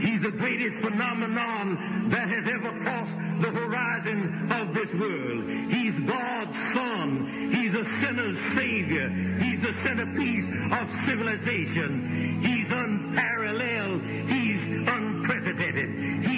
He's the greatest phenomenon that has ever crossed the horizon of this world. He's God's Son. He's a sinner's Savior. He's the centerpiece of civilization. He's unparalleled. He's unprecedented. He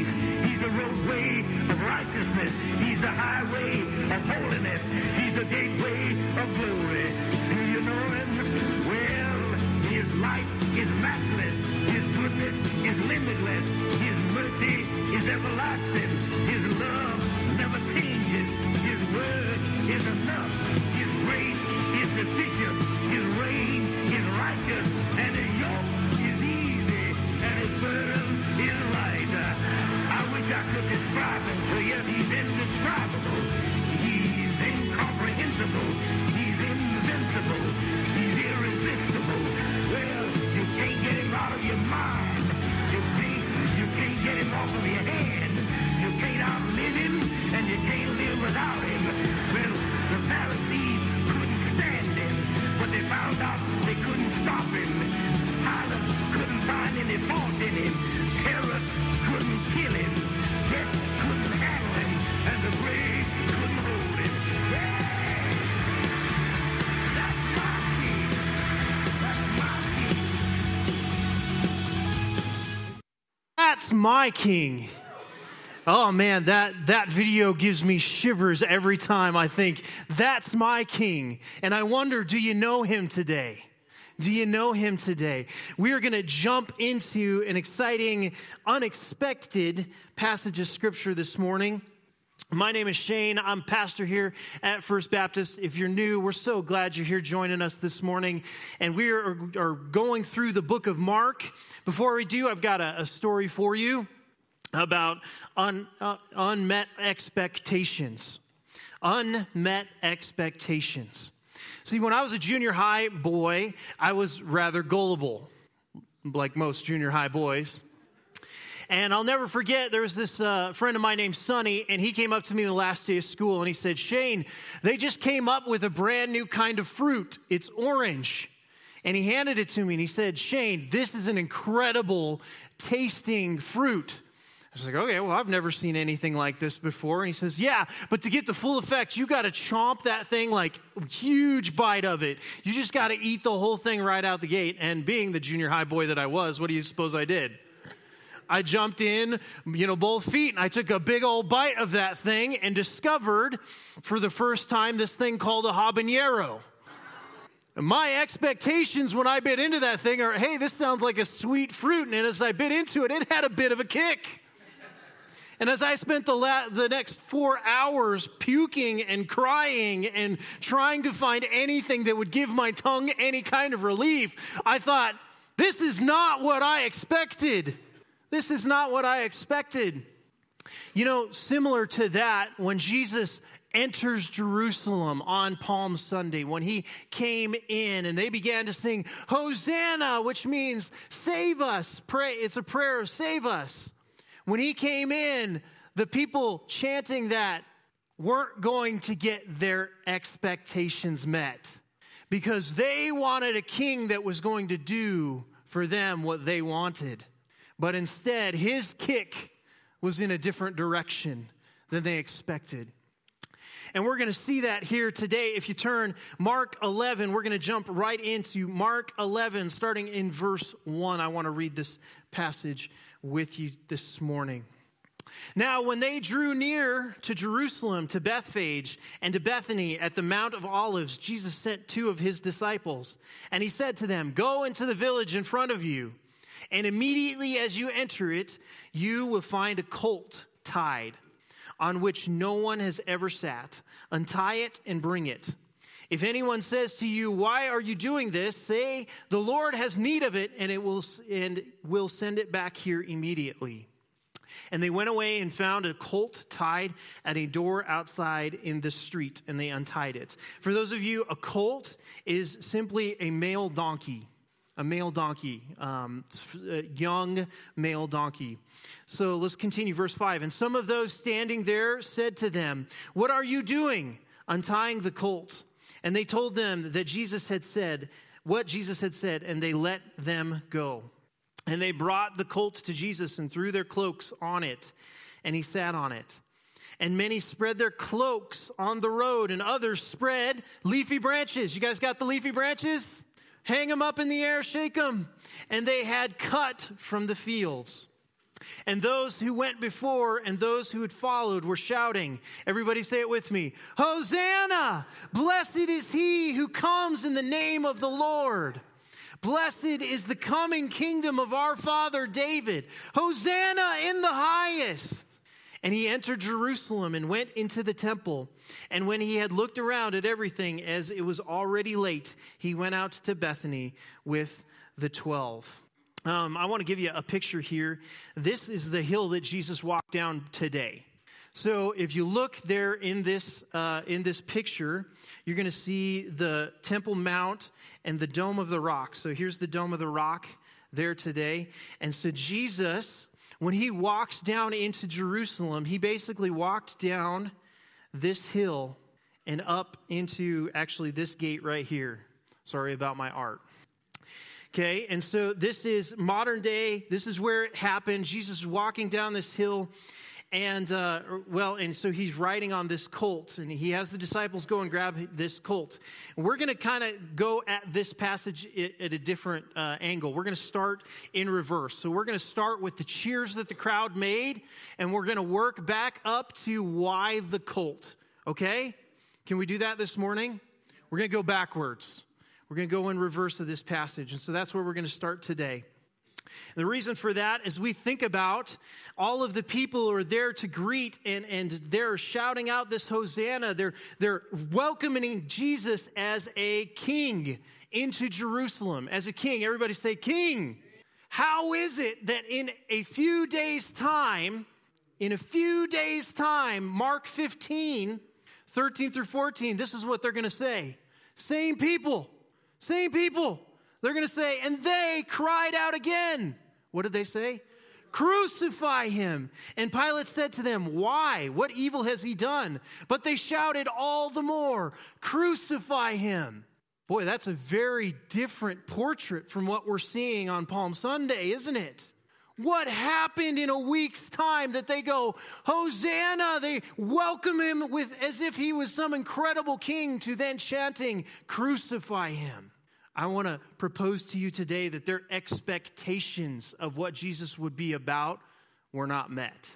The roadway of righteousness. He's the highway of holiness. He's the gateway of glory. Do you know him? Well, his light is matchless. His goodness is limitless. His mercy is everlasting. His love never changes. His word is enough. His grace is sufficient. His reign is righteous. And his yoke is easy. And his burden is light. I could describe him to you. He's indescribable. He's incomprehensible. He's invincible. He's irresistible. Well, you can't get him out of your mind. You can't, you can't get him off of your head. My king. Oh man, that, that video gives me shivers every time I think, that's my king. And I wonder, do you know him today? Do you know him today? We are going to jump into an exciting, unexpected passage of scripture this morning. My name is Shane. I'm pastor here at First Baptist. If you're new, we're so glad you're here joining us this morning. And we are, are going through the book of Mark. Before we do, I've got a, a story for you about un, uh, unmet expectations. Unmet expectations. See, when I was a junior high boy, I was rather gullible, like most junior high boys. And I'll never forget, there was this uh, friend of mine named Sonny, and he came up to me the last day of school and he said, Shane, they just came up with a brand new kind of fruit. It's orange. And he handed it to me and he said, Shane, this is an incredible tasting fruit. I was like, okay, well, I've never seen anything like this before. And he says, yeah, but to get the full effect, you got to chomp that thing like a huge bite of it. You just got to eat the whole thing right out the gate. And being the junior high boy that I was, what do you suppose I did? I jumped in, you know, both feet, and I took a big old bite of that thing and discovered for the first time this thing called a habanero. My expectations when I bit into that thing are, hey, this sounds like a sweet fruit. And as I bit into it, it had a bit of a kick. And as I spent the, la- the next four hours puking and crying and trying to find anything that would give my tongue any kind of relief, I thought, this is not what I expected. This is not what I expected. You know, similar to that, when Jesus enters Jerusalem on Palm Sunday, when he came in and they began to sing, Hosanna, which means save us. Pray, it's a prayer of save us. When he came in, the people chanting that weren't going to get their expectations met because they wanted a king that was going to do for them what they wanted. But instead, his kick was in a different direction than they expected. And we're going to see that here today. If you turn Mark 11, we're going to jump right into Mark 11, starting in verse 1. I want to read this passage with you this morning. Now, when they drew near to Jerusalem, to Bethphage, and to Bethany at the Mount of Olives, Jesus sent two of his disciples. And he said to them, Go into the village in front of you, and immediately as you enter it, you will find a colt tied on which no one has ever sat. Untie it and bring it. If anyone says to you, Why are you doing this? say, The Lord has need of it, and it will and will send it back here immediately. And they went away and found a colt tied at a door outside in the street, and they untied it. For those of you, a colt is simply a male donkey a male donkey, um, a young male donkey. So let's continue, verse 5. And some of those standing there said to them, What are you doing, untying the colt? And they told them that Jesus had said, what Jesus had said, and they let them go. And they brought the colt to Jesus and threw their cloaks on it, and he sat on it. And many spread their cloaks on the road, and others spread leafy branches. You guys got the leafy branches? Hang them up in the air, shake them. And they had cut from the fields. And those who went before and those who had followed were shouting. Everybody say it with me Hosanna! Blessed is he who comes in the name of the Lord. Blessed is the coming kingdom of our father David. Hosanna in the highest. And he entered Jerusalem and went into the temple. And when he had looked around at everything, as it was already late, he went out to Bethany with the twelve. Um, I want to give you a picture here. This is the hill that Jesus walked down today. So if you look there in this uh, in this picture, you're going to see the Temple Mount and the Dome of the Rock. So here's the Dome of the Rock there today, and so Jesus when he walks down into Jerusalem, he basically walked down this hill and up into actually this gate right here. Sorry about my art. Okay, and so this is modern day. This is where it happened. Jesus is walking down this hill, and, uh, well, and so he's riding on this colt, and he has the disciples go and grab this colt. We're going to kind of go at this passage at a different uh, angle. We're going to start in reverse. So we're going to start with the cheers that the crowd made, and we're going to work back up to why the colt. Okay? Can we do that this morning? We're going to go backwards. We're going to go in reverse of this passage. And so that's where we're going to start today. The reason for that is we think about all of the people who are there to greet and, and they're shouting out this Hosanna. They're, they're welcoming Jesus as a king into Jerusalem. As a king. Everybody say, King. How is it that in a few days' time, in a few days' time, Mark 15, 13 through 14, this is what they're going to say. Same people, same people they're going to say, and they cried out again. What did they say? Crucify him. And Pilate said to them, Why? What evil has he done? But they shouted all the more, Crucify him. Boy, that's a very different portrait from what we're seeing on Palm Sunday, isn't it? What happened in a week's time that they go, Hosanna? They welcome him with as if he was some incredible king to then chanting, Crucify him. I want to propose to you today that their expectations of what Jesus would be about were not met.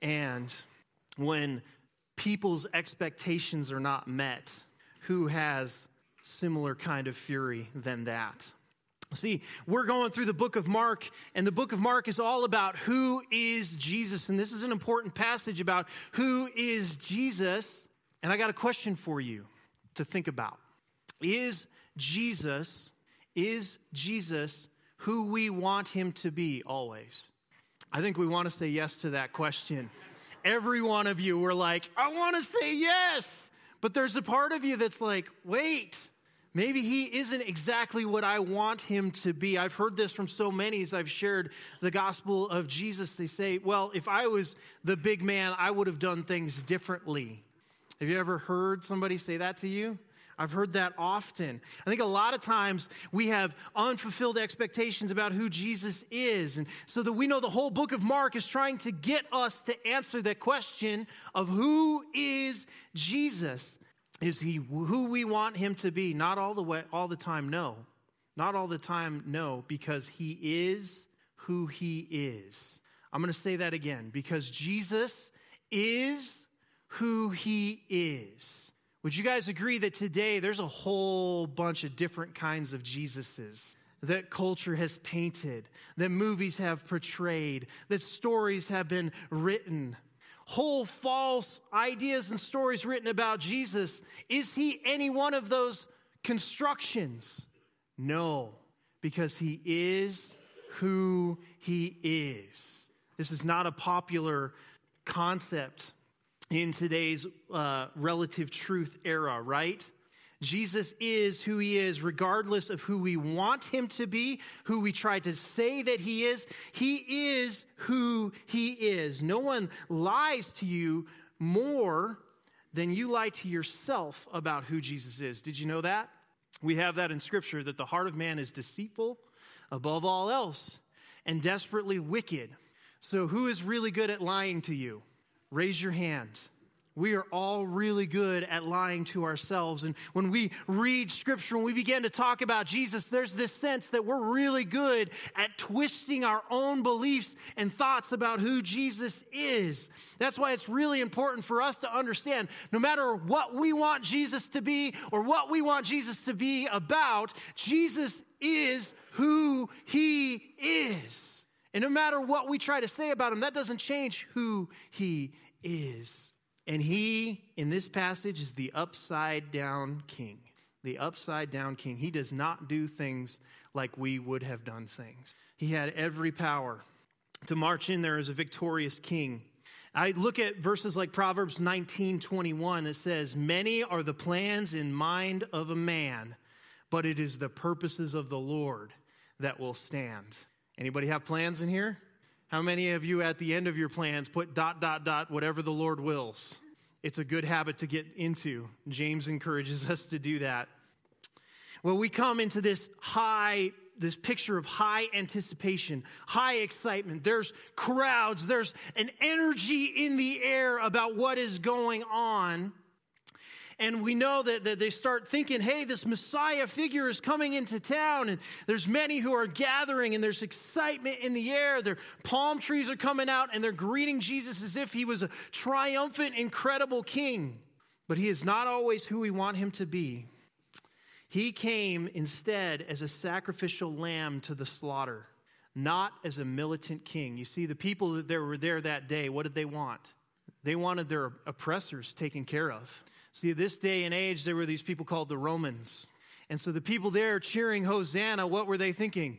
And when people's expectations are not met, who has similar kind of fury than that? See, we're going through the book of Mark, and the book of Mark is all about who is Jesus. And this is an important passage about who is Jesus. And I got a question for you to think about. Is Jesus, is Jesus who we want him to be always? I think we want to say yes to that question. Every one of you were like, I want to say yes. But there's a part of you that's like, wait, Maybe he isn't exactly what I want him to be. I've heard this from so many as I've shared the gospel of Jesus. They say, well, if I was the big man, I would have done things differently. Have you ever heard somebody say that to you? I've heard that often. I think a lot of times we have unfulfilled expectations about who Jesus is. And so that we know the whole book of Mark is trying to get us to answer that question of who is Jesus. Is he who we want him to be? Not all the way, all the time, no. Not all the time, no, because he is who he is. I'm going to say that again because Jesus is who he is. Would you guys agree that today there's a whole bunch of different kinds of Jesuses that culture has painted, that movies have portrayed, that stories have been written? whole false ideas and stories written about Jesus. Is he any one of those constructions? No, because he is who he is. This is not a popular concept in today's uh, relative truth era, right? Jesus is who he is, regardless of who we want him to be, who we try to say that he is. He is who he is. No one lies to you more than you lie to yourself about who Jesus is. Did you know that? We have that in Scripture that the heart of man is deceitful above all else and desperately wicked. So, who is really good at lying to you? Raise your hand we are all really good at lying to ourselves. And when we read scripture, when we begin to talk about Jesus, there's this sense that we're really good at twisting our own beliefs and thoughts about who Jesus is. That's why it's really important for us to understand no matter what we want Jesus to be or what we want Jesus to be about, Jesus is who he is. And no matter what we try to say about him, that doesn't change who he is. And he, in this passage, is the upside down king. The upside down king. He does not do things like we would have done things. He had every power to march in there as a victorious king. I look at verses like Proverbs 19 21. It says, Many are the plans in mind of a man, but it is the purposes of the Lord that will stand. Anybody have plans in here? How many of you at the end of your plans put dot, dot, dot, whatever the Lord wills? It's a good habit to get into. James encourages us to do that. Well, we come into this high, this picture of high anticipation, high excitement. There's crowds, there's an energy in the air about what is going on. And we know that, that they start thinking, hey, this Messiah figure is coming into town, and there's many who are gathering, and there's excitement in the air. Their palm trees are coming out, and they're greeting Jesus as if he was a triumphant, incredible king. But he is not always who we want him to be. He came instead as a sacrificial lamb to the slaughter, not as a militant king. You see, the people that were there that day, what did they want? They wanted their oppressors taken care of. See, this day and age, there were these people called the Romans. And so the people there cheering Hosanna, what were they thinking?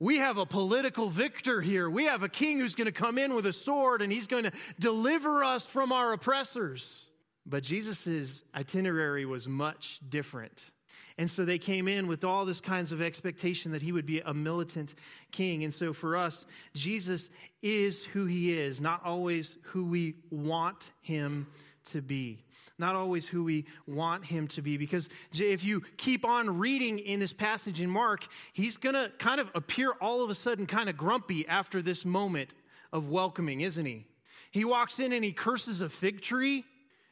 We have a political victor here. We have a king who's going to come in with a sword and he's going to deliver us from our oppressors. But Jesus' itinerary was much different. And so they came in with all this kinds of expectation that he would be a militant king. And so for us, Jesus is who he is, not always who we want him to be not always who we want him to be. Because if you keep on reading in this passage in Mark, he's going to kind of appear all of a sudden kind of grumpy after this moment of welcoming, isn't he? He walks in and he curses a fig tree.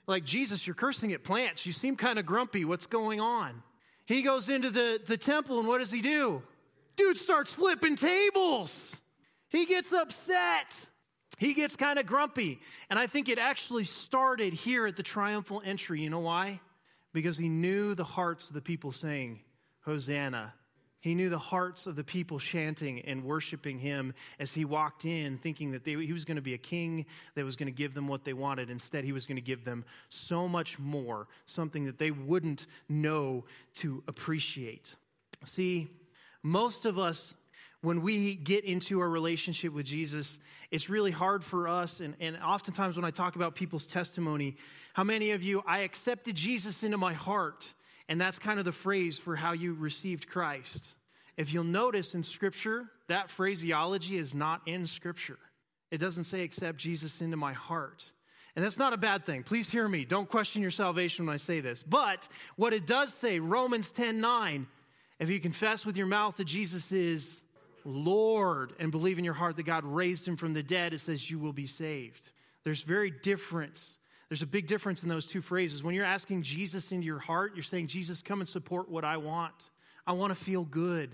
Like, Jesus, you're cursing at plants. You seem kind of grumpy. What's going on? He goes into the, the temple, and what does he do? Dude starts flipping tables. He gets upset he gets kind of grumpy. And I think it actually started here at the triumphal entry. You know why? Because he knew the hearts of the people saying, Hosanna. He knew the hearts of the people chanting and worshiping him as he walked in, thinking that they, he was going to be a king that was going to give them what they wanted. Instead, he was going to give them so much more, something that they wouldn't know to appreciate. See, most of us, when we get into our relationship with Jesus, it's really hard for us. And, and oftentimes, when I talk about people's testimony, how many of you, I accepted Jesus into my heart? And that's kind of the phrase for how you received Christ. If you'll notice in Scripture, that phraseology is not in Scripture. It doesn't say, accept Jesus into my heart. And that's not a bad thing. Please hear me. Don't question your salvation when I say this. But what it does say, Romans 10 9, if you confess with your mouth that Jesus is Lord and believe in your heart that God raised him from the dead, it says you will be saved. There's very different there's a big difference in those two phrases. When you're asking Jesus into your heart, you're saying, Jesus, come and support what I want. I want to feel good.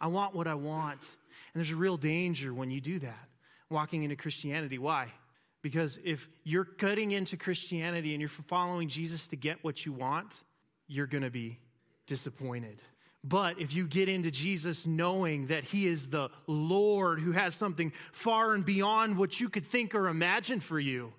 I want what I want. And there's a real danger when you do that, walking into Christianity. Why? Because if you're cutting into Christianity and you're following Jesus to get what you want, you're going to be disappointed. But if you get into Jesus knowing that He is the Lord who has something far and beyond what you could think or imagine for you,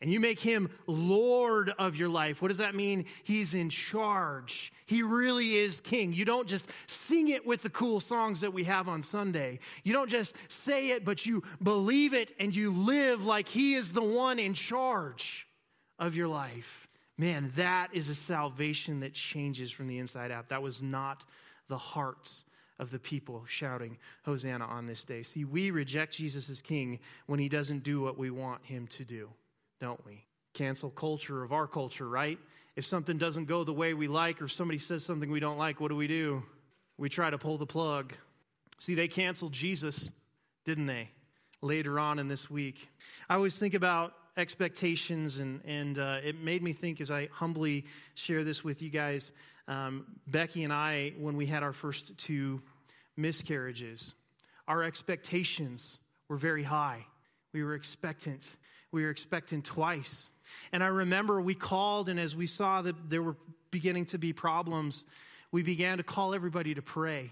and you make him Lord of your life, what does that mean? He's in charge. He really is king. You don't just sing it with the cool songs that we have on Sunday. You don't just say it, but you believe it and you live like he is the one in charge of your life. Man, that is a salvation that changes from the inside out. That was not the hearts of the people shouting Hosanna on this day. See, we reject Jesus as king when he doesn't do what we want him to do don't we? Cancel culture of our culture, right? If something doesn't go the way we like or somebody says something we don't like, what do we do? We try to pull the plug. See, they canceled Jesus, didn't they? Later on in this week. I always think about expectations, and, and uh, it made me think as I humbly share this with you guys. Um, Becky and I, when we had our first two miscarriages, our expectations were very high. We were expectant we were expectant twice. And I remember we called, and as we saw that there were beginning to be problems, we began to call everybody to pray.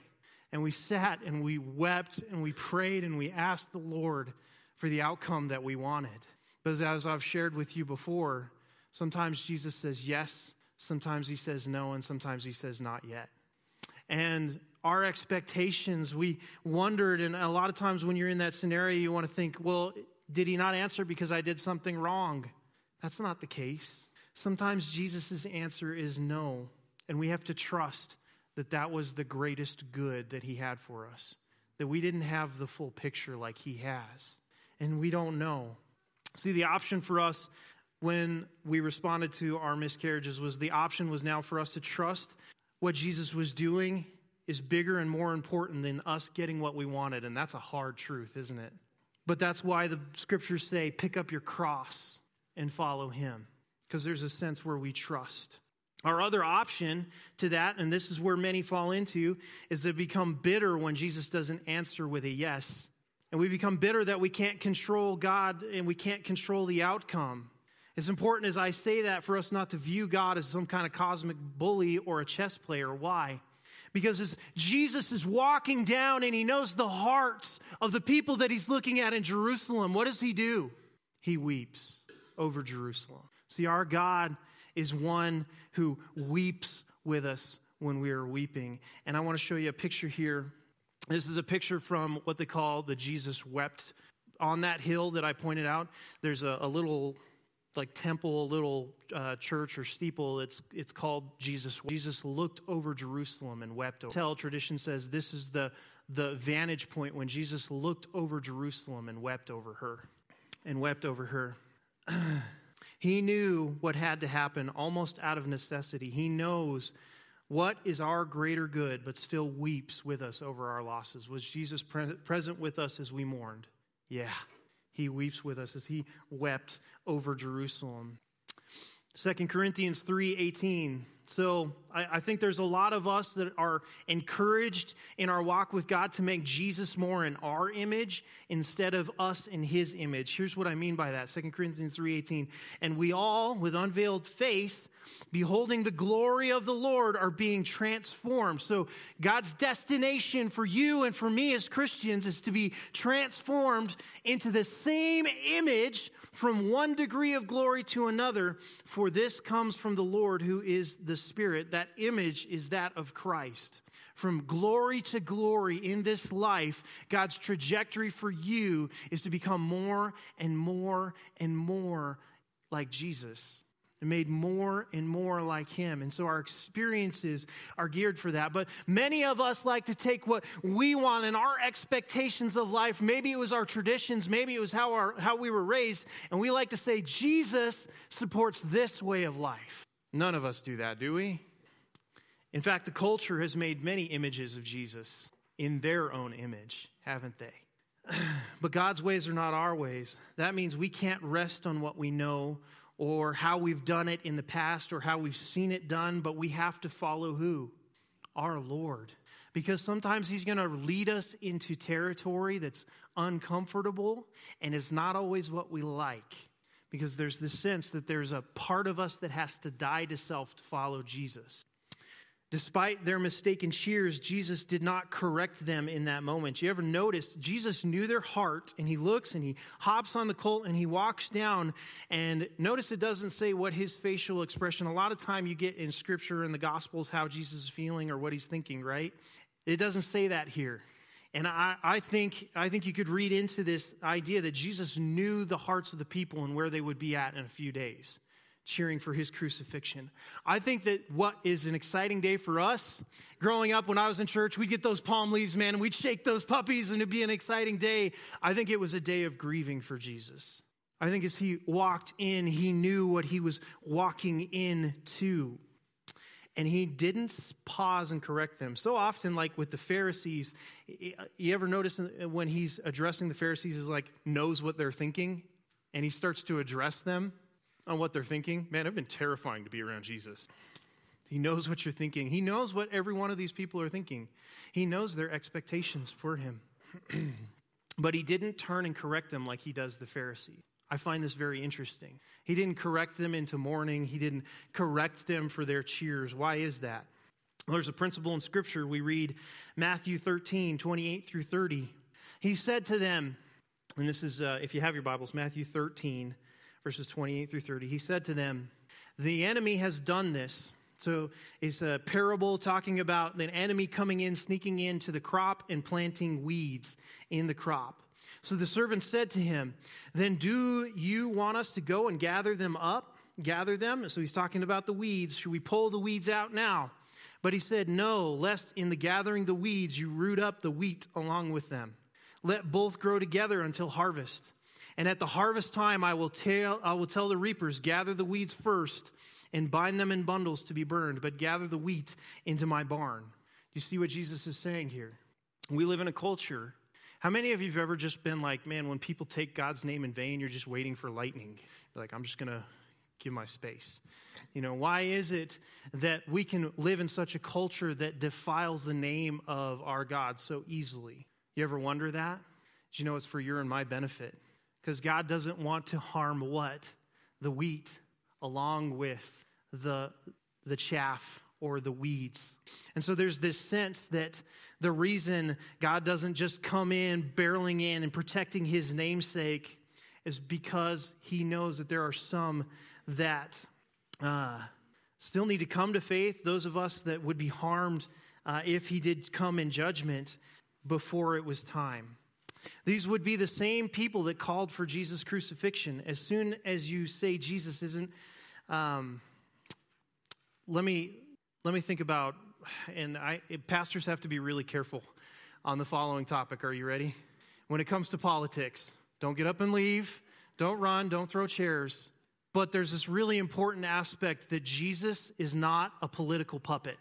And we sat and we wept and we prayed and we asked the Lord for the outcome that we wanted. But as I've shared with you before, sometimes Jesus says yes, sometimes he says no, and sometimes he says not yet. And our expectations, we wondered, and a lot of times when you're in that scenario, you want to think, well, did he not answer because I did something wrong? That's not the case. Sometimes Jesus' answer is no, and we have to trust that that was the greatest good that he had for us, that we didn't have the full picture like he has, and we don't know. See, the option for us when we responded to our miscarriages was the option was now for us to trust what Jesus was doing is bigger and more important than us getting what we wanted, and that's a hard truth, isn't it? But that's why the scriptures say, pick up your cross and follow him, because there's a sense where we trust. Our other option to that, and this is where many fall into, is to become bitter when Jesus doesn't answer with a yes. And we become bitter that we can't control God and we can't control the outcome. It's important as I say that for us not to view God as some kind of cosmic bully or a chess player. Why? Because as Jesus is walking down and he knows the hearts of the people that he's looking at in Jerusalem, what does he do? He weeps over Jerusalem. See, our God is one who weeps with us when we are weeping. And I want to show you a picture here. This is a picture from what they call the Jesus wept. On that hill that I pointed out, there's a, a little like temple, little uh, church or steeple. It's it's called Jesus. Jesus looked over Jerusalem and wept. Over. Tell tradition says this is the the vantage point when Jesus looked over Jerusalem and wept over her, and wept over her. he knew what had to happen almost out of necessity. He knows what is our greater good, but still weeps with us over our losses. Was Jesus pre- present with us as we mourned? Yeah he weeps with us as he wept over Jerusalem. 2 Corinthians 3:18 So I, I, think there's a lot of us that are encouraged in our walk with God to make Jesus more in our image instead of us in his image. Here's what I mean by that. 2 Corinthians 3:18. And we all, with unveiled face, beholding the glory of the Lord, are being transformed. So God's destination for you and for me as Christians is to be transformed into the same image from one degree of glory to another, for this comes from the Lord who is the Spirit. That image is that of Christ. From glory to glory in this life, God's trajectory for you is to become more and more and more like Jesus and made more and more like him. And so our experiences are geared for that. But many of us like to take what we want and our expectations of life. Maybe it was our traditions, maybe it was how, our, how we were raised, and we like to say, Jesus supports this way of life. None of us do that, do we? In fact, the culture has made many images of Jesus in their own image, haven't they? but God's ways are not our ways. That means we can't rest on what we know or how we've done it in the past or how we've seen it done, but we have to follow who? Our Lord. Because sometimes He's going to lead us into territory that's uncomfortable and is not always what we like. Because there's this sense that there's a part of us that has to die to self to follow Jesus. Despite their mistaken cheers, Jesus did not correct them in that moment. You ever notice Jesus knew their heart and he looks and he hops on the colt and he walks down and notice it doesn't say what his facial expression. A lot of time you get in scripture in the gospels how Jesus is feeling or what he's thinking, right? It doesn't say that here. And I, I, think, I think you could read into this idea that Jesus knew the hearts of the people and where they would be at in a few days cheering for his crucifixion. I think that what is an exciting day for us, growing up when I was in church, we'd get those palm leaves, man, and we'd shake those puppies, and it'd be an exciting day. I think it was a day of grieving for Jesus. I think as he walked in, he knew what he was walking into. And he didn't pause and correct them. So often, like with the Pharisees, you ever notice when he's addressing the Pharisees, is like knows what they're thinking, and he starts to address them on what they're thinking, man, it'd been terrifying to be around Jesus. He knows what you're thinking. He knows what every one of these people are thinking. He knows their expectations for him. but he didn't turn and correct them like he does the Pharisee. I find this very interesting. He didn't correct them into mourning, he didn't correct them for their cheers. Why is that? Well, there's a principle in Scripture. We read Matthew 13, 28 through 30. He said to them, and this is, uh, if you have your Bibles, Matthew 13, verses 28 through 30. He said to them, The enemy has done this. So it's a parable talking about an enemy coming in, sneaking into the crop and planting weeds in the crop. So the servant said to him, Then do you want us to go and gather them up? Gather them? So he's talking about the weeds. Should we pull the weeds out now? But he said, No, lest in the gathering the weeds you root up the wheat along with them. Let both grow together until harvest. And at the harvest time, I will tell, I will tell the reapers, gather the weeds first and bind them in bundles to be burned, but gather the wheat into my barn. You see what Jesus is saying here? We live in a culture. How many of you have ever just been like, man, when people take God's name in vain, you're just waiting for lightning? You're like, I'm just going to give my space. You know, why is it that we can live in such a culture that defiles the name of our God so easily? You ever wonder that? Do you know it's for your and my benefit? Because God doesn't want to harm what? The wheat along with the, the chaff or the weeds. And so there's this sense that the reason God doesn't just come in, barreling in, and protecting his namesake is because he knows that there are some that uh, still need to come to faith, those of us that would be harmed uh, if he did come in judgment before it was time. These would be the same people that called for Jesus' crucifixion. As soon as you say Jesus isn't, um, let me let me think about, and I, pastors have to be really careful on the following topic. Are you ready? When it comes to politics, don't get up and leave. Don't run. Don't throw chairs. But there's this really important aspect that Jesus is not a political puppet,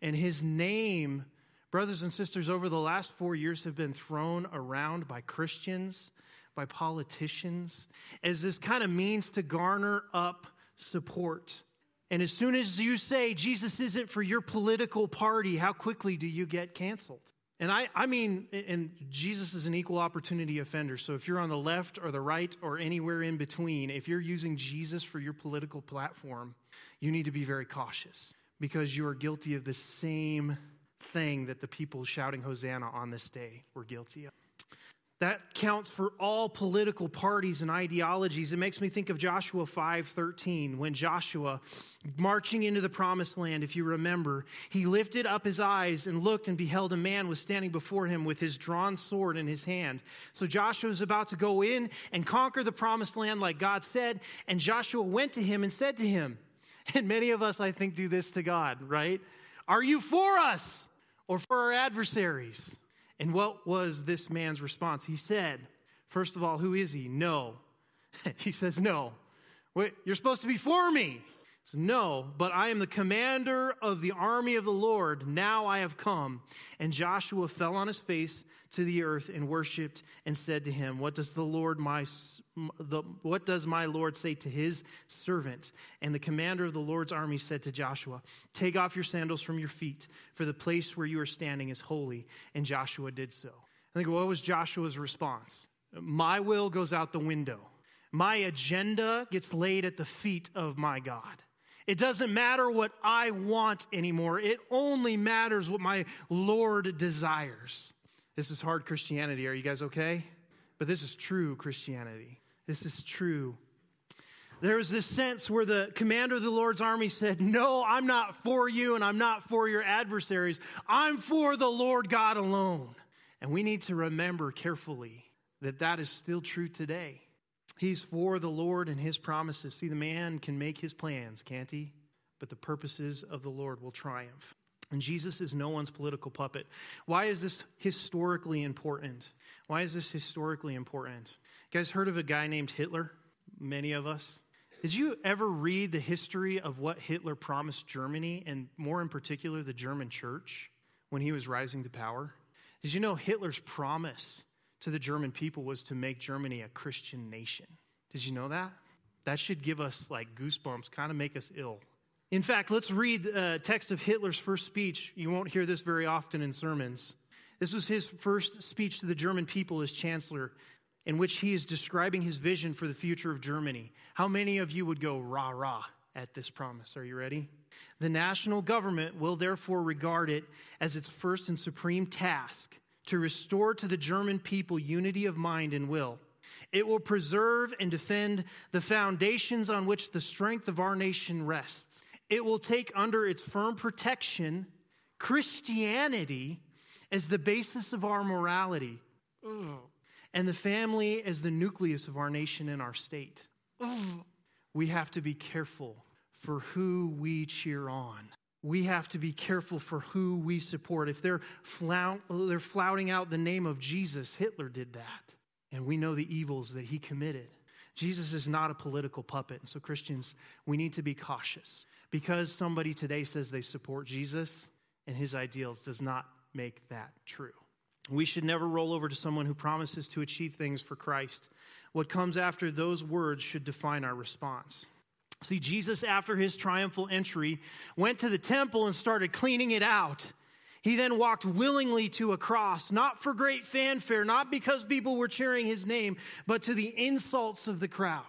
and his name brothers and sisters, over the last four years have been thrown around by Christians, by politicians, as this kind of means to garner up support. And as soon as you say Jesus isn't for your political party, how quickly do you get canceled? And I, I mean, and Jesus is an equal opportunity offender. So if you're on the left or the right or anywhere in between, if you're using Jesus for your political platform, you need to be very cautious because you are guilty of the same thing that the people shouting Hosanna on this day were guilty of. That counts for all political parties and ideologies. It makes me think of Joshua 5:13 when Joshua marching into the promised land if you remember he lifted up his eyes and looked and beheld a man was standing before him with his drawn sword in his hand. So Joshua was about to go in and conquer the promised land like God said and Joshua went to him and said to him and many of us I think do this to God, right? Are you for us or for our adversaries? And what was this man's response? He said, First of all, who is he? No. he says, No. Wait, you're supposed to be for me. No, but I am the commander of the army of the Lord. Now I have come. And Joshua fell on his face to the earth and worshipped and said to him, What does the Lord my the, what does my Lord say to his servant? And the commander of the Lord's army said to Joshua, Take off your sandals from your feet, for the place where you are standing is holy. And Joshua did so. I think what was Joshua's response? My will goes out the window. My agenda gets laid at the feet of my God. It doesn't matter what I want anymore. It only matters what my Lord desires. This is hard Christianity. Are you guys okay? But this is true Christianity. This is true. There was this sense where the commander of the Lord's army said, No, I'm not for you and I'm not for your adversaries. I'm for the Lord God alone. And we need to remember carefully that that is still true today. He's for the Lord and his promises. See, the man can make his plans, can't he? But the purposes of the Lord will triumph. And Jesus is no one's political puppet. Why is this historically important? Why is this historically important? You guys heard of a guy named Hitler? Many of us. Did you ever read the history of what Hitler promised Germany, and more in particular, the German church, when he was rising to power? Did you know Hitler's promise to the German people was to make Germany a Christian nation. Did you know that? That should give us like goosebumps, kind of make us ill. In fact, let's read a text of Hitler's first speech. You won't hear this very often in sermons. This was his first speech to the German people as chancellor, in which he is describing his vision for the future of Germany. How many of you would go rah rah at this promise? Are you ready? The national government will therefore regard it as its first and supreme task to restore to the German people unity of mind and will. It will preserve and defend the foundations on which the strength of our nation rests. It will take under its firm protection Christianity as the basis of our morality, Ugh. and the family as the nucleus of our nation and our state. Ugh. We have to be careful for who we cheer on we have to be careful for who we support. If they're, flout, they're flouting out the name of Jesus, Hitler did that. And we know the evils that he committed. Jesus is not a political puppet. And so, Christians, we need to be cautious. Because somebody today says they support Jesus and his ideals does not make that true. We should never roll over to someone who promises to achieve things for Christ. What comes after those words should define our response. See, Jesus, after his triumphal entry, went to the temple and started cleaning it out. He then walked willingly to a cross, not for great fanfare, not because people were cheering his name, but to the insults of the crowd.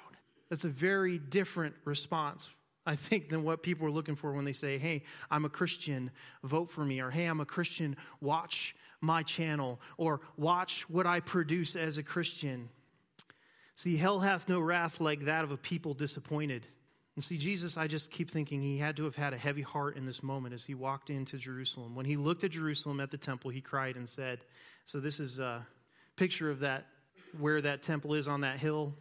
That's a very different response, I think, than what people are looking for when they say, Hey, I'm a Christian, vote for me, or Hey, I'm a Christian, watch my channel, or watch what I produce as a Christian. See, hell hath no wrath like that of a people disappointed. And see, Jesus, I just keep thinking he had to have had a heavy heart in this moment as he walked into Jerusalem. When he looked at Jerusalem at the temple, he cried and said, So this is a picture of that, where that temple is on that hill,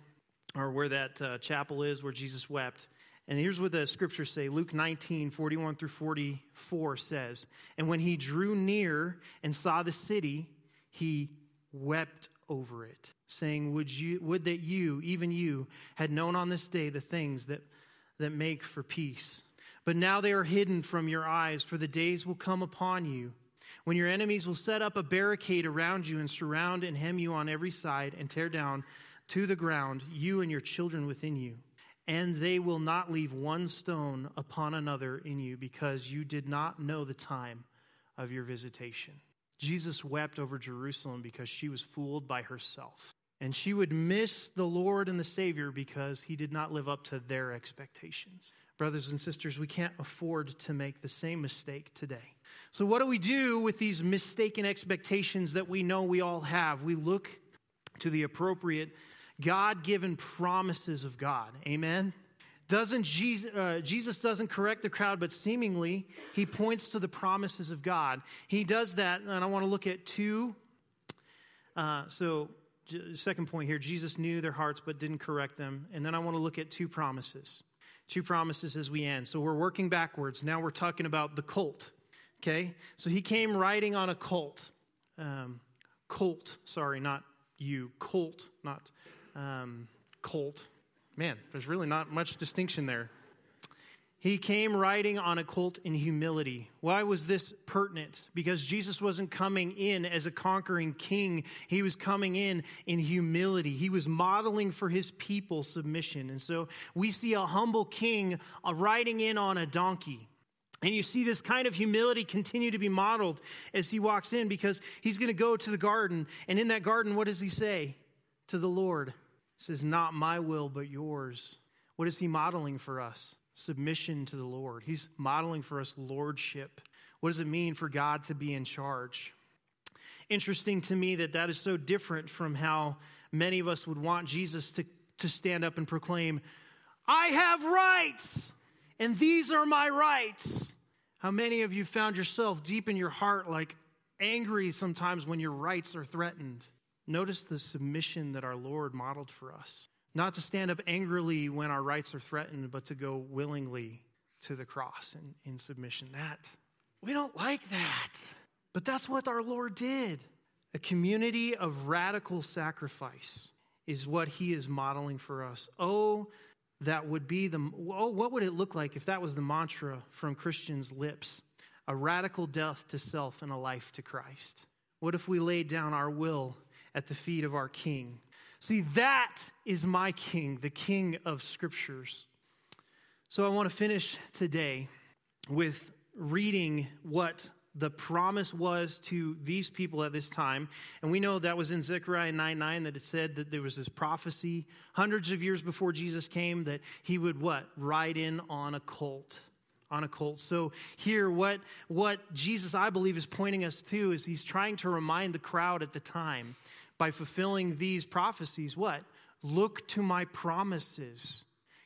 or where that uh, chapel is, where Jesus wept. And here's what the scriptures say Luke 19, 41 through 44 says, And when he drew near and saw the city, he wept over it, saying, Would, you, would that you, even you, had known on this day the things that that make for peace. But now they are hidden from your eyes, for the days will come upon you when your enemies will set up a barricade around you and surround and hem you on every side and tear down to the ground you and your children within you. and they will not leave one stone upon another in you because you did not know the time of your visitation. Jesus wept over Jerusalem because she was fooled by herself. And she would miss the Lord and the Savior because he did not live up to their expectations. Brothers and sisters, we can't afford to make the same mistake today. So, what do we do with these mistaken expectations that we know we all have? We look to the appropriate God given promises of God. Amen? Doesn't Jesus, uh, Jesus doesn't correct the crowd, but seemingly he points to the promises of God. He does that, and I want to look at two. Uh, so, second point here Jesus knew their hearts but didn't correct them. And then I want to look at two promises. Two promises as we end. So, we're working backwards. Now we're talking about the colt. Okay? So, he came riding on a colt. Um, colt, sorry, not you. Colt, not um, colt. Man, there's really not much distinction there. He came riding on a colt in humility. Why was this pertinent? Because Jesus wasn't coming in as a conquering king. He was coming in in humility. He was modeling for his people submission. And so we see a humble king riding in on a donkey. And you see this kind of humility continue to be modeled as he walks in because he's going to go to the garden. And in that garden, what does he say to the Lord? says, Not my will, but yours. What is he modeling for us? Submission to the Lord. He's modeling for us lordship. What does it mean for God to be in charge? Interesting to me that that is so different from how many of us would want Jesus to, to stand up and proclaim, I have rights, and these are my rights. How many of you found yourself deep in your heart, like angry sometimes when your rights are threatened? Notice the submission that our Lord modeled for us. Not to stand up angrily when our rights are threatened, but to go willingly to the cross in, in submission. That, we don't like that. But that's what our Lord did. A community of radical sacrifice is what he is modeling for us. Oh, that would be the, oh, what would it look like if that was the mantra from Christians' lips? A radical death to self and a life to Christ. What if we laid down our will at the feet of our King. See, that is my King, the King of Scriptures. So I want to finish today with reading what the promise was to these people at this time. And we know that was in Zechariah 9 9 that it said that there was this prophecy hundreds of years before Jesus came that he would what? Ride in on a colt on a colt. So here what what Jesus I believe is pointing us to is he's trying to remind the crowd at the time by fulfilling these prophecies, what? Look to my promises.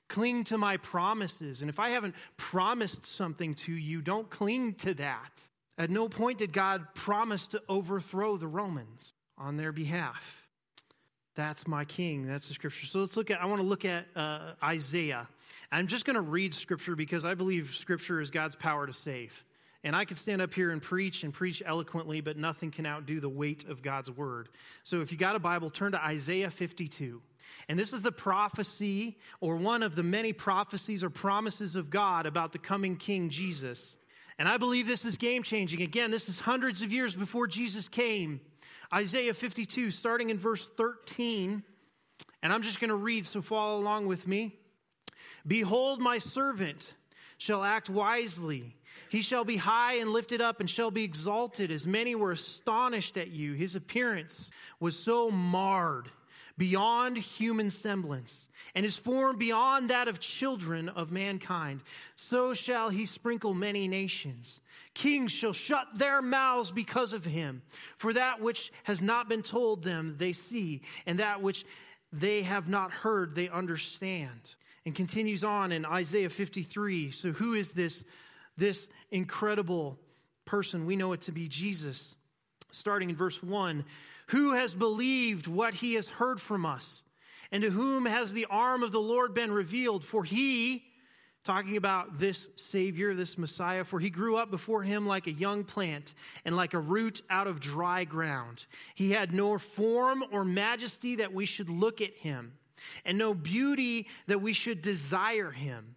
Cling to my promises. And if I haven't promised something to you, don't cling to that. At no point did God promise to overthrow the Romans on their behalf. That's my king. That's the scripture. So let's look at, I want to look at uh, Isaiah. I'm just going to read scripture because I believe scripture is God's power to save. And I could stand up here and preach and preach eloquently, but nothing can outdo the weight of God's word. So if you got a Bible, turn to Isaiah 52. And this is the prophecy, or one of the many prophecies or promises of God about the coming King Jesus. And I believe this is game changing. Again, this is hundreds of years before Jesus came. Isaiah 52, starting in verse 13. And I'm just going to read, so follow along with me. Behold, my servant shall act wisely. He shall be high and lifted up and shall be exalted, as many were astonished at you. His appearance was so marred beyond human semblance, and his form beyond that of children of mankind. So shall he sprinkle many nations. Kings shall shut their mouths because of him. For that which has not been told them, they see, and that which they have not heard, they understand. And continues on in Isaiah 53. So, who is this, this incredible person? We know it to be Jesus. Starting in verse 1 Who has believed what he has heard from us? And to whom has the arm of the Lord been revealed? For he, talking about this Savior, this Messiah, for he grew up before him like a young plant and like a root out of dry ground. He had no form or majesty that we should look at him and no beauty that we should desire him.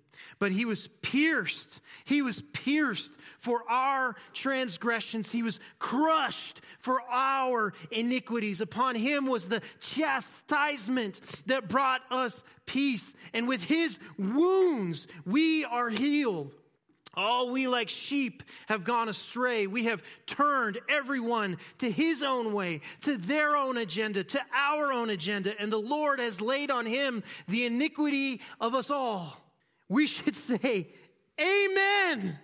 But he was pierced. He was pierced for our transgressions. He was crushed for our iniquities. Upon him was the chastisement that brought us peace. And with his wounds, we are healed. All we like sheep have gone astray. We have turned everyone to his own way, to their own agenda, to our own agenda, and the Lord has laid on him the iniquity of us all. We should say, Amen.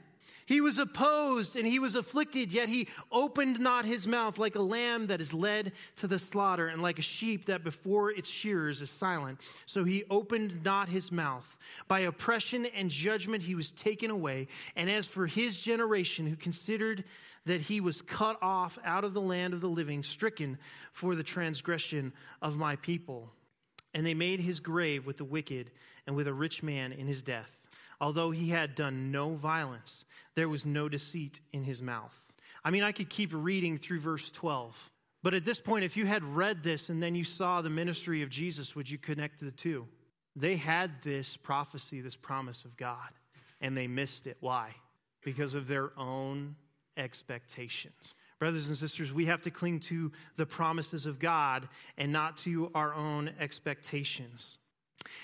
He was opposed and he was afflicted, yet he opened not his mouth like a lamb that is led to the slaughter, and like a sheep that before its shearers is silent. So he opened not his mouth. By oppression and judgment he was taken away. And as for his generation, who considered that he was cut off out of the land of the living, stricken for the transgression of my people. And they made his grave with the wicked and with a rich man in his death, although he had done no violence there was no deceit in his mouth. I mean, I could keep reading through verse 12. But at this point, if you had read this and then you saw the ministry of Jesus, would you connect the two? They had this prophecy, this promise of God, and they missed it. Why? Because of their own expectations. Brothers and sisters, we have to cling to the promises of God and not to our own expectations.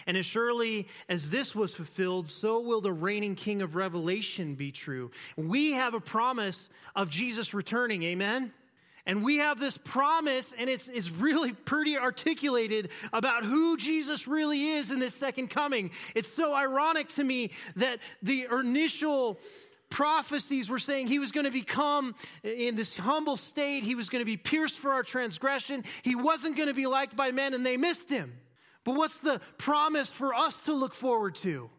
And as surely as this was fulfilled, so will the reigning king of Revelation be true. We have a promise of Jesus returning, amen? And we have this promise, and it's, it's really pretty articulated about who Jesus really is in this second coming. It's so ironic to me that the initial prophecies were saying he was going to become in this humble state, he was going to be pierced for our transgression, he wasn't going to be liked by men, and they missed him. But what's the promise for us to look forward to?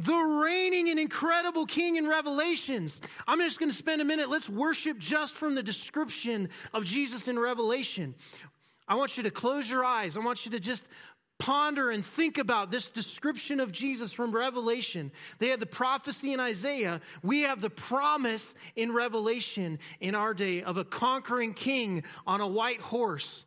The reigning and incredible King in Revelations. I'm just going to spend a minute. Let's worship just from the description of Jesus in Revelation. I want you to close your eyes. I want you to just ponder and think about this description of Jesus from Revelation. They had the prophecy in Isaiah. We have the promise in Revelation in our day of a conquering king on a white horse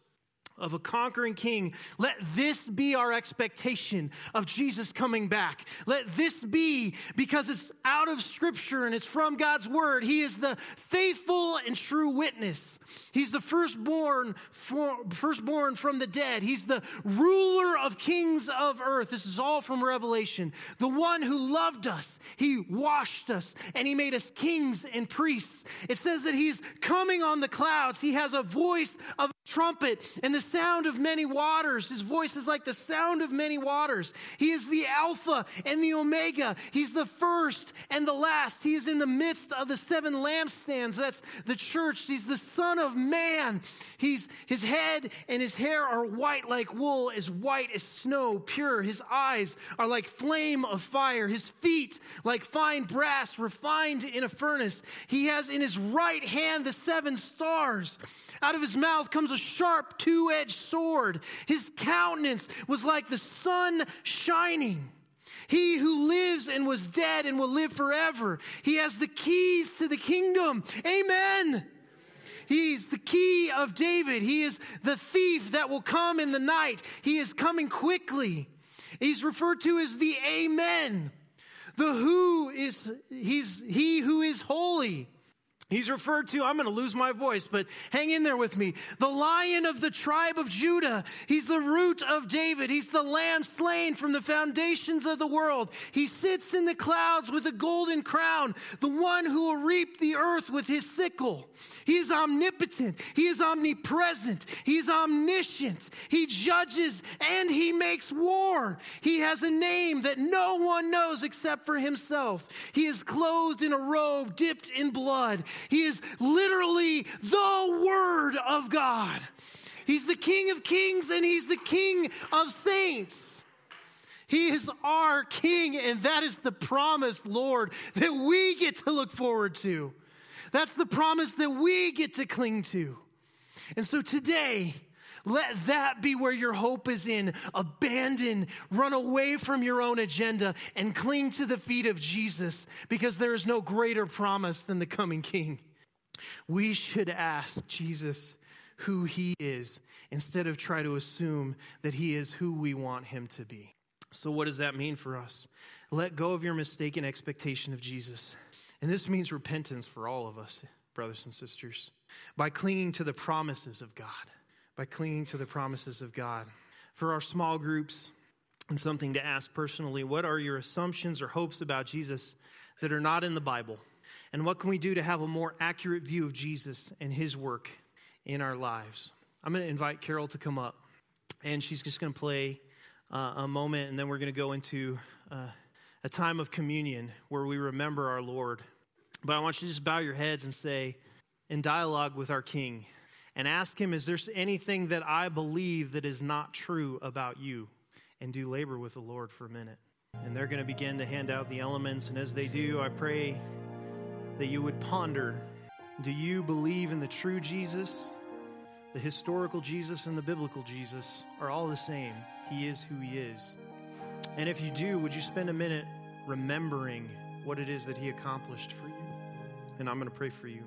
of a conquering king. Let this be our expectation of Jesus coming back. Let this be, because it's out of scripture and it's from God's word, he is the faithful and true witness. He's the firstborn, firstborn from the dead. He's the ruler of kings of earth. This is all from Revelation. The one who loved us, he washed us, and he made us kings and priests. It says that he's coming on the clouds. He has a voice of trumpet and the sound of many waters. His voice is like the sound of many waters. He is the Alpha and the Omega. He's the first and the last. He is in the midst of the seven lampstands. That's the church. He's the Son of Man. He's, his head and his hair are white like wool, as white as snow, pure. His eyes are like flame of fire. His feet like fine brass refined in a furnace. He has in his right hand the seven stars. Out of his mouth comes a sharp two edged sword. His countenance was like the sun shining. He who lives and was dead and will live forever. He has the keys to the kingdom. Amen. He's the key of David. He is the thief that will come in the night. He is coming quickly. He's referred to as the Amen. The who is he's he who is holy. He's referred to, I'm going to lose my voice, but hang in there with me. The lion of the tribe of Judah. He's the root of David. He's the lamb slain from the foundations of the world. He sits in the clouds with a golden crown, the one who will reap the earth with his sickle. He is omnipotent. He is omnipresent. He's omniscient. He judges and he makes war. He has a name that no one knows except for himself. He is clothed in a robe dipped in blood. He is literally the Word of God. He's the King of kings and He's the King of saints. He is our King, and that is the promise, Lord, that we get to look forward to. That's the promise that we get to cling to. And so today, Let that be where your hope is in. Abandon, run away from your own agenda, and cling to the feet of Jesus because there is no greater promise than the coming King. We should ask Jesus who he is instead of try to assume that he is who we want him to be. So, what does that mean for us? Let go of your mistaken expectation of Jesus. And this means repentance for all of us, brothers and sisters, by clinging to the promises of God. By clinging to the promises of God. For our small groups, and something to ask personally what are your assumptions or hopes about Jesus that are not in the Bible? And what can we do to have a more accurate view of Jesus and his work in our lives? I'm going to invite Carol to come up, and she's just going to play uh, a moment, and then we're going to go into uh, a time of communion where we remember our Lord. But I want you to just bow your heads and say, in dialogue with our King, and ask Him, Is there anything that I believe that is not true about you? And do labor with the Lord for a minute. And they're going to begin to hand out the elements. And as they do, I pray that you would ponder do you believe in the true Jesus? The historical Jesus and the biblical Jesus are all the same. He is who He is. And if you do, would you spend a minute remembering what it is that He accomplished for you? And I'm going to pray for you.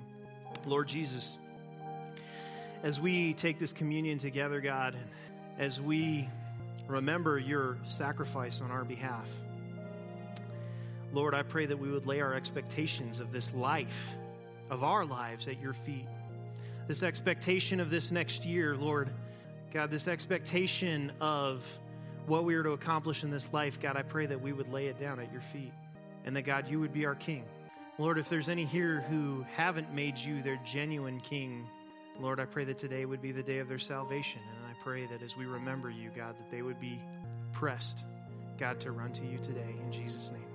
Lord Jesus, as we take this communion together, God, as we remember your sacrifice on our behalf, Lord, I pray that we would lay our expectations of this life, of our lives, at your feet. This expectation of this next year, Lord, God, this expectation of what we are to accomplish in this life, God, I pray that we would lay it down at your feet and that, God, you would be our King. Lord, if there's any here who haven't made you their genuine King, Lord, I pray that today would be the day of their salvation. And I pray that as we remember you, God, that they would be pressed, God, to run to you today. In Jesus' name.